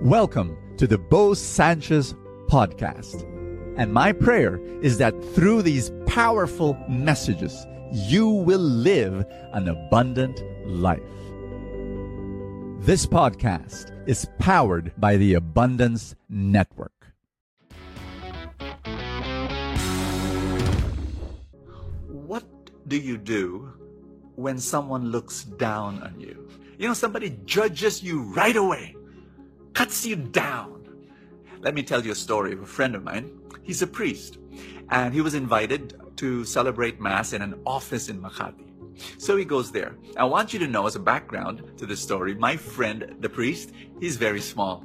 Welcome to the Bo Sanchez podcast. And my prayer is that through these powerful messages, you will live an abundant life. This podcast is powered by the Abundance Network. What do you do when someone looks down on you? You know, somebody judges you right away, cuts you down. Let me tell you a story of a friend of mine. He's a priest, and he was invited to celebrate Mass in an office in Makati. So he goes there. I want you to know, as a background to the story, my friend, the priest, he's very small.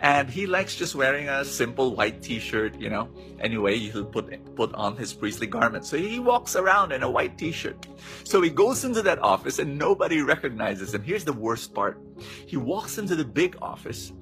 And he likes just wearing a simple white t-shirt, you know. Anyway, he'll put put on his priestly garment. So he walks around in a white t-shirt. So he goes into that office and nobody recognizes him. Here's the worst part. He walks into the big office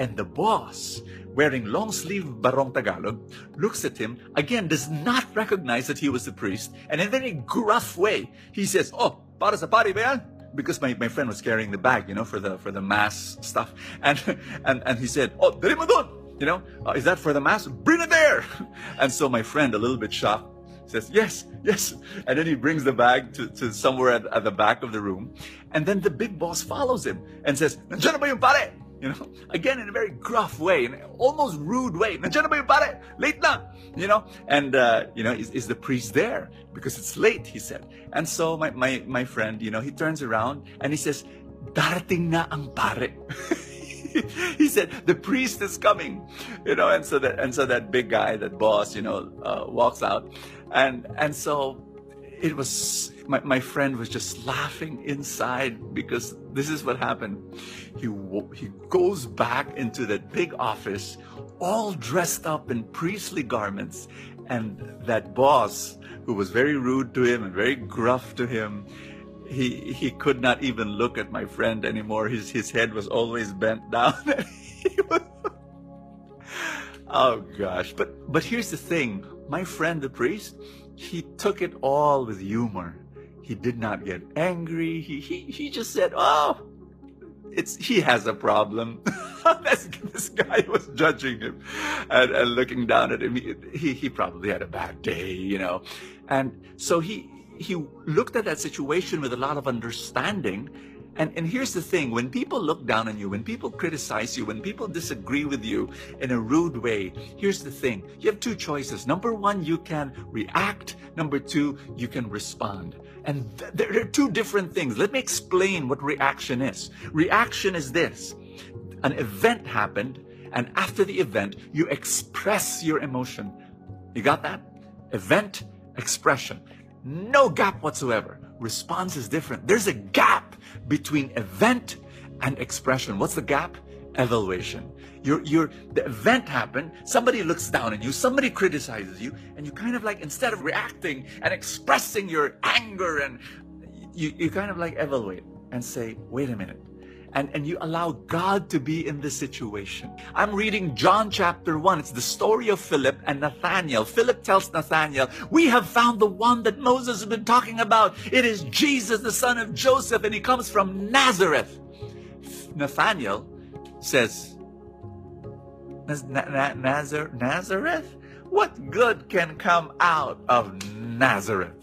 and the boss, wearing long sleeve barong Tagalog, looks at him, again does not recognize that he was the priest, and in a very gruff way, he says, Oh, para sa pari ba yan? Because my, my friend was carrying the bag, you know, for the for the mass stuff, and and and he said, "Oh, doon," you know, uh, is that for the mass? Bring it there. And so my friend, a little bit shocked, says, "Yes, yes," and then he brings the bag to, to somewhere at, at the back of the room, and then the big boss follows him and says, "Nandiyan na ba yung pare?" You know, again in a very gruff way, in almost rude way. Late na. You know, and uh, you know, is, is the priest there? Because it's late, he said. And so my, my my friend, you know, he turns around and he says, Darating na ang pare. he said, the priest is coming. You know, and so that and so that big guy, that boss, you know, uh, walks out. And and so it was my, my friend was just laughing inside because this is what happened. He he goes back into that big office all dressed up in priestly garments and that boss who was very rude to him and very gruff to him he he could not even look at my friend anymore. His his head was always bent down was, oh gosh. But but here's the thing. My friend the priest he took it all with humor. He did not get angry. He he, he just said, "Oh, it's he has a problem." this, this guy was judging him and, and looking down at him. He, he he probably had a bad day, you know, and so he he looked at that situation with a lot of understanding and, and here's the thing when people look down on you, when people criticize you, when people disagree with you in a rude way, here's the thing you have two choices. Number one, you can react. Number two, you can respond. And th- there are two different things. Let me explain what reaction is. Reaction is this an event happened, and after the event, you express your emotion. You got that? Event, expression. No gap whatsoever. Response is different. There's a gap between event and expression. What's the gap? Evaluation. Your, your, the event happened, somebody looks down on you, somebody criticizes you, and you kind of like, instead of reacting and expressing your anger and you, you kind of like evaluate and say, wait a minute, and, and you allow God to be in the situation. I'm reading John chapter 1. It's the story of Philip and Nathaniel. Philip tells Nathaniel, We have found the one that Moses has been talking about. It is Jesus, the son of Joseph, and he comes from Nazareth. Nathaniel says, Nazareth? What good can come out of Nazareth?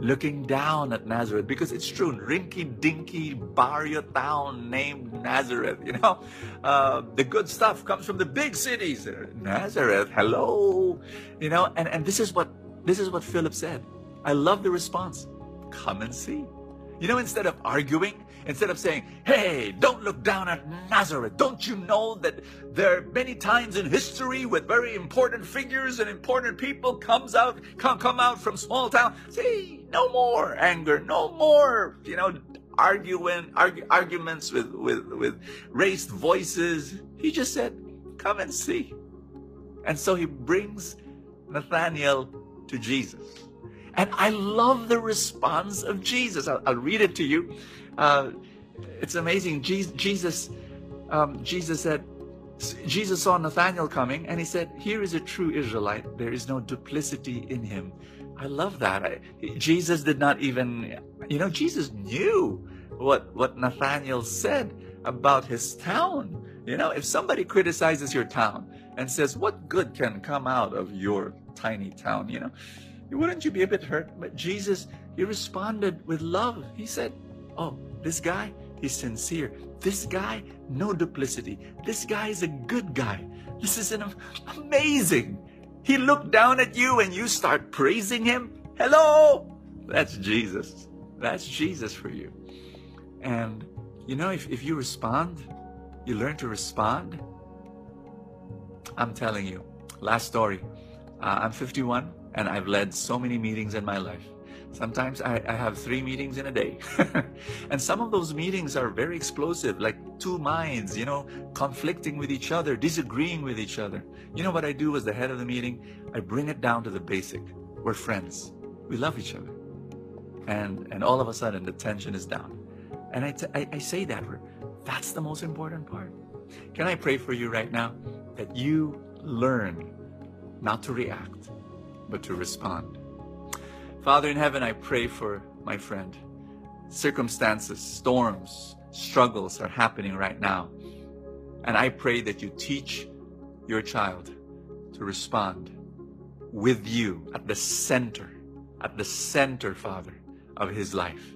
Looking down at Nazareth because it's true, rinky dinky barrio town named Nazareth. You know, uh, the good stuff comes from the big cities. Nazareth, hello. You know, and, and this is what this is what Philip said. I love the response. Come and see. You know, instead of arguing, instead of saying, hey, don't look down at Nazareth. Don't you know that there are many times in history with very important figures and important people comes out, come, come out from small town. See, no more anger, no more, you know, arguing, argue, arguments with, with, with raised voices. He just said, come and see. And so he brings Nathaniel to Jesus. And I love the response of Jesus. I'll, I'll read it to you. Uh, it's amazing. Jesus, um, Jesus said, Jesus saw Nathanael coming and he said, Here is a true Israelite. There is no duplicity in him. I love that. I, Jesus did not even, you know, Jesus knew what, what Nathanael said about his town. You know, if somebody criticizes your town and says, What good can come out of your tiny town? You know, wouldn't you be a bit hurt? But Jesus, he responded with love. He said, Oh, this guy, he's sincere. This guy, no duplicity. This guy is a good guy. This is an amazing. He looked down at you and you start praising him. Hello! That's Jesus. That's Jesus for you. And you know, if, if you respond, you learn to respond. I'm telling you, last story. Uh, I'm 51 and I've led so many meetings in my life. Sometimes I, I have three meetings in a day. and some of those meetings are very explosive, like two minds, you know, conflicting with each other, disagreeing with each other. You know what I do as the head of the meeting? I bring it down to the basic. We're friends. We love each other. And, and all of a sudden, the tension is down. And I, t- I, I say that that's the most important part. Can I pray for you right now that you learn not to react, but to respond? Father in heaven, I pray for my friend. Circumstances, storms, struggles are happening right now. And I pray that you teach your child to respond with you at the center, at the center, Father, of his life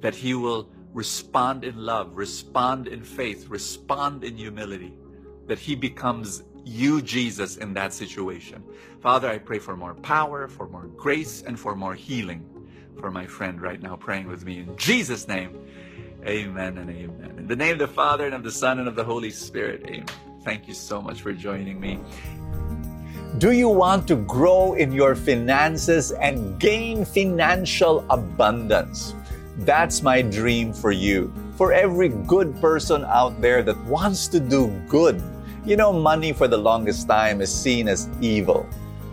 that he will respond in love, respond in faith, respond in humility, that he becomes you, Jesus, in that situation. Father, I pray for more power, for more grace, and for more healing for my friend right now praying with me. In Jesus' name, amen and amen. In the name of the Father, and of the Son, and of the Holy Spirit, amen. Thank you so much for joining me. Do you want to grow in your finances and gain financial abundance? That's my dream for you. For every good person out there that wants to do good. You know, money for the longest time is seen as evil.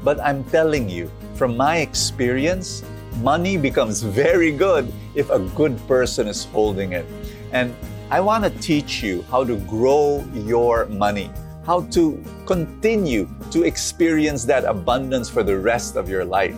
But I'm telling you, from my experience, money becomes very good if a good person is holding it. And I want to teach you how to grow your money, how to continue to experience that abundance for the rest of your life.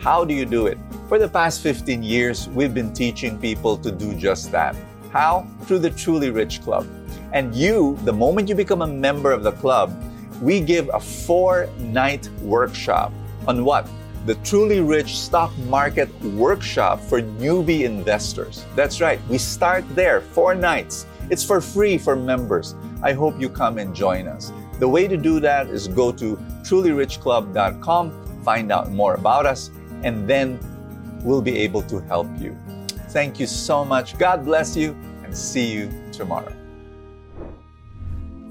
How do you do it? For the past 15 years, we've been teaching people to do just that. How? Through the Truly Rich Club. And you, the moment you become a member of the club, we give a four night workshop on what? The Truly Rich Stock Market Workshop for newbie investors. That's right, we start there, four nights. It's for free for members. I hope you come and join us. The way to do that is go to trulyrichclub.com, find out more about us, and then we'll be able to help you. Thank you so much. God bless you and see you tomorrow.